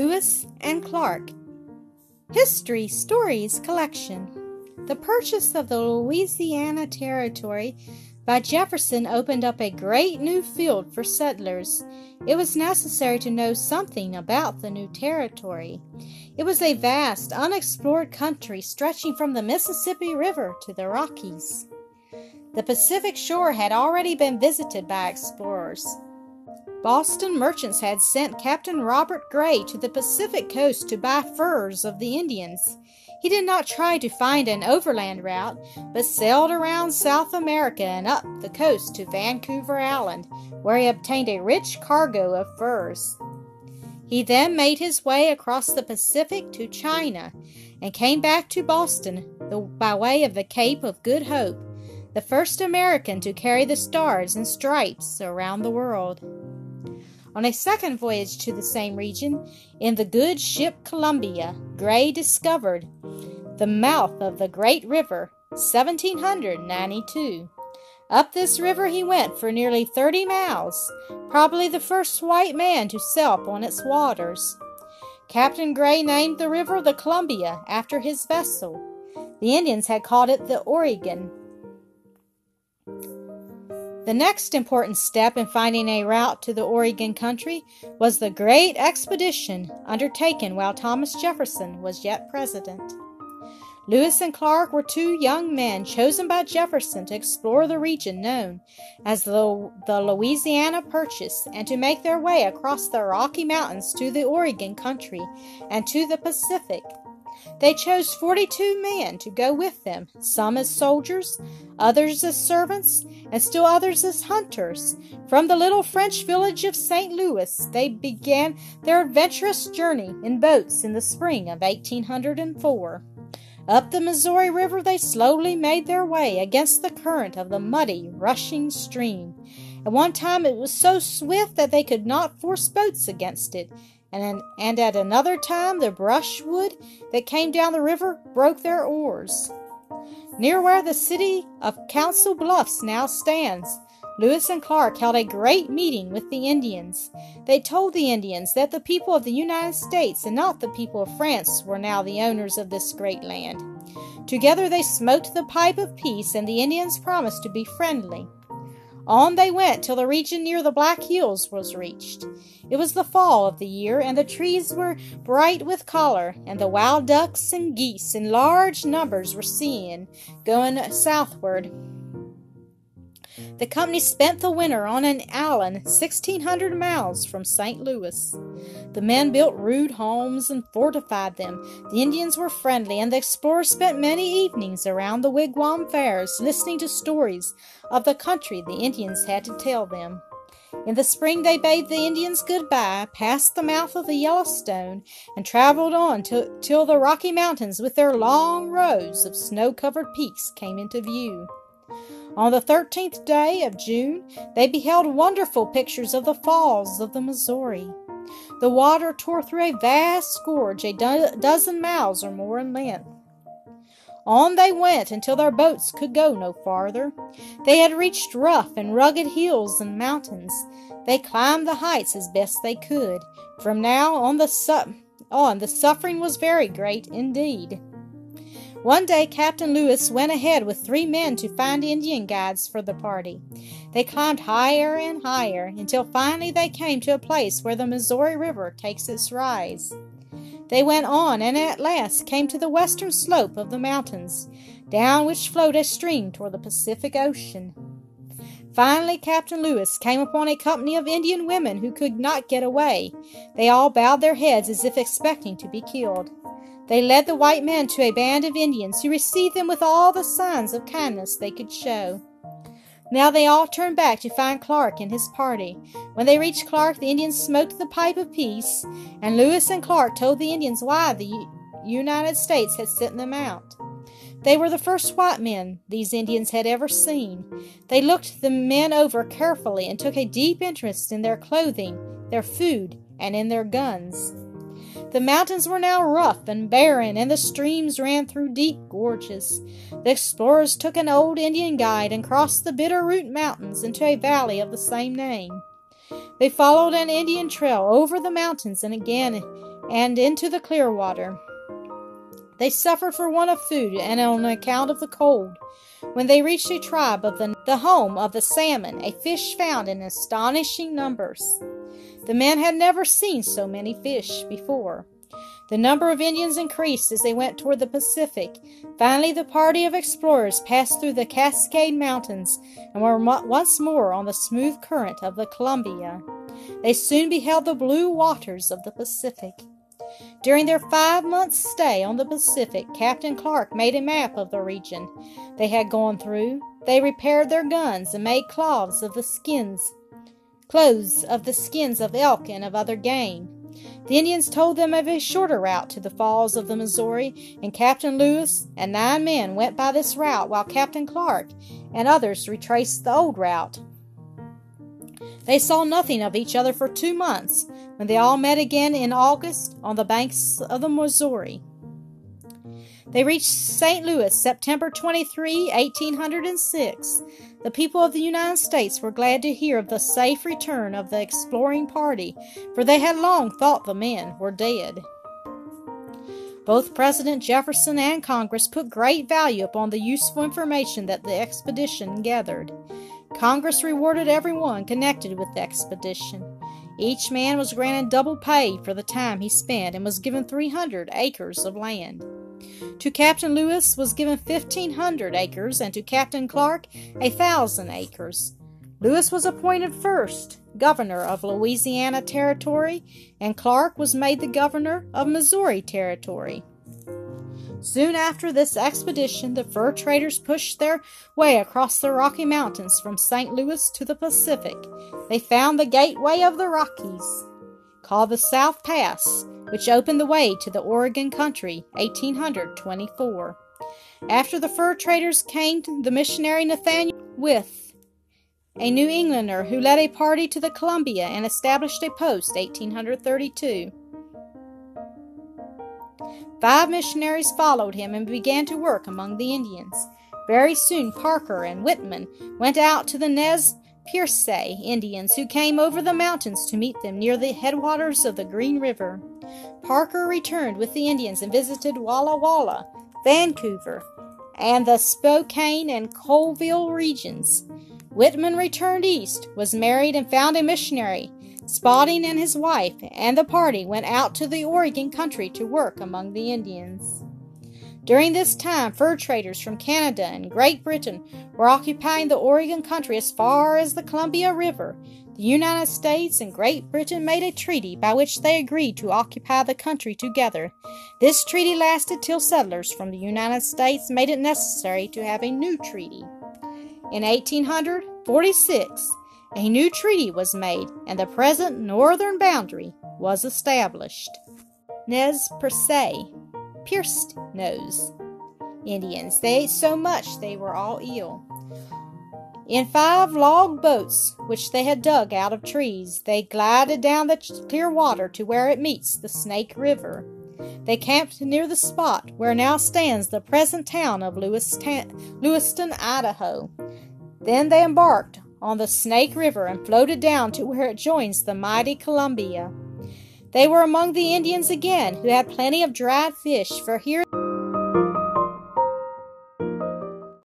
Lewis and Clark. History Stories Collection The purchase of the Louisiana Territory by Jefferson opened up a great new field for settlers. It was necessary to know something about the new territory. It was a vast, unexplored country stretching from the Mississippi River to the Rockies. The Pacific shore had already been visited by explorers. Boston merchants had sent Captain Robert Gray to the Pacific coast to buy furs of the Indians. He did not try to find an overland route, but sailed around South America and up the coast to Vancouver Island, where he obtained a rich cargo of furs. He then made his way across the Pacific to China and came back to Boston by way of the Cape of Good Hope, the first American to carry the stars and stripes around the world. On a second voyage to the same region, in the good ship Columbia, Gray discovered the mouth of the great river, 1792. Up this river he went for nearly 30 miles, probably the first white man to sail upon its waters. Captain Gray named the river the Columbia after his vessel. The Indians had called it the Oregon. The next important step in finding a route to the Oregon country was the great expedition undertaken while Thomas Jefferson was yet president. Lewis and Clark were two young men chosen by Jefferson to explore the region known as the, the Louisiana Purchase and to make their way across the Rocky Mountains to the Oregon country and to the Pacific. They chose 42 men to go with them, some as soldiers, others as servants, and still others as hunters. From the little French village of St. Louis, they began their adventurous journey in boats in the spring of 1804. Up the Missouri River they slowly made their way against the current of the muddy, rushing stream. At one time it was so swift that they could not force boats against it, and, and at another time the brushwood that came down the river broke their oars. Near where the city of Council Bluffs now stands, Lewis and Clark held a great meeting with the Indians. They told the Indians that the people of the United States and not the people of France were now the owners of this great land. Together they smoked the pipe of peace, and the Indians promised to be friendly. On they went till the region near the Black Hills was reached. It was the fall of the year, and the trees were bright with color, and the wild ducks and geese in large numbers were seen going southward. The company spent the winter on an island 1,600 miles from St. Louis. The men built rude homes and fortified them. The Indians were friendly, and the explorers spent many evenings around the wigwam fires listening to stories of the country the Indians had to tell them. In the spring, they bade the Indians goodbye, passed the mouth of the Yellowstone, and traveled on till, till the Rocky Mountains with their long rows of snow covered peaks came into view. On the thirteenth day of June, they beheld wonderful pictures of the falls of the Missouri. The water tore through a vast gorge a do- dozen miles or more in length. On they went until their boats could go no farther. They had reached rough and rugged hills and mountains. They climbed the heights as best they could. From now on the su- on the suffering was very great indeed. One day Captain Lewis went ahead with three men to find Indian guides for the party. They climbed higher and higher until finally they came to a place where the Missouri River takes its rise. They went on and at last came to the western slope of the mountains, down which flowed a stream toward the Pacific Ocean. Finally, Captain Lewis came upon a company of Indian women who could not get away. They all bowed their heads as if expecting to be killed. They led the white men to a band of Indians who received them with all the signs of kindness they could show. Now they all turned back to find Clark and his party. When they reached Clark, the Indians smoked the pipe of peace, and Lewis and Clark told the Indians why the United States had sent them out. They were the first white men these Indians had ever seen. They looked the men over carefully and took a deep interest in their clothing, their food, and in their guns. The mountains were now rough and barren, and the streams ran through deep gorges. The explorers took an old Indian guide and crossed the Bitterroot Mountains into a valley of the same name. They followed an Indian trail over the mountains and again and into the clear water. They suffered for want of food and on account of the cold. When they reached a tribe of the, the home of the salmon, a fish found in astonishing numbers. The men had never seen so many fish before. The number of Indians increased as they went toward the Pacific. Finally, the party of explorers passed through the Cascade Mountains and were once more on the smooth current of the Columbia. They soon beheld the blue waters of the Pacific. During their five months' stay on the Pacific, Captain Clark made a map of the region they had gone through. They repaired their guns and made cloths of the skins, clothes of the skins of elk and of other game. The Indians told them of a shorter route to the falls of the Missouri, and Captain Lewis and nine men went by this route while Captain Clark and others retraced the old route. They saw nothing of each other for two months when they all met again in August on the banks of the Missouri. They reached St. Louis September 23, 1806. The people of the United States were glad to hear of the safe return of the exploring party, for they had long thought the men were dead. Both President Jefferson and Congress put great value upon the useful information that the expedition gathered. Congress rewarded everyone connected with the expedition. Each man was granted double pay for the time he spent and was given 300 acres of land. To Captain Lewis was given 1,500 acres, and to Captain Clark a thousand acres. Lewis was appointed first governor of Louisiana Territory, and Clark was made the governor of Missouri Territory. Soon after this expedition, the fur traders pushed their way across the Rocky Mountains from St. Louis to the Pacific. They found the gateway of the Rockies, called the South Pass, which opened the way to the Oregon country, 1824. After the fur traders came the missionary Nathaniel Wyeth a New Englander who led a party to the Columbia and established a post, 1832. Five missionaries followed him and began to work among the Indians. Very soon Parker and Whitman went out to the Nez Perce Indians who came over the mountains to meet them near the headwaters of the Green River. Parker returned with the Indians and visited Walla Walla, Vancouver, and the Spokane and Colville regions. Whitman returned east, was married, and found a missionary Spalding and his wife and the party went out to the Oregon country to work among the Indians. During this time, fur traders from Canada and Great Britain were occupying the Oregon country as far as the Columbia River. The United States and Great Britain made a treaty by which they agreed to occupy the country together. This treaty lasted till settlers from the United States made it necessary to have a new treaty. In 1846, a new treaty was made, and the present northern boundary was established. Nez Perce, pierced nose. Indians, they ate so much they were all ill. In five log boats, which they had dug out of trees, they glided down the clear water to where it meets the Snake River. They camped near the spot where now stands the present town of Lewiston, Idaho. Then they embarked on the Snake River and floated down to where it joins the mighty Columbia. They were among the Indians again, who had plenty of dried fish, for here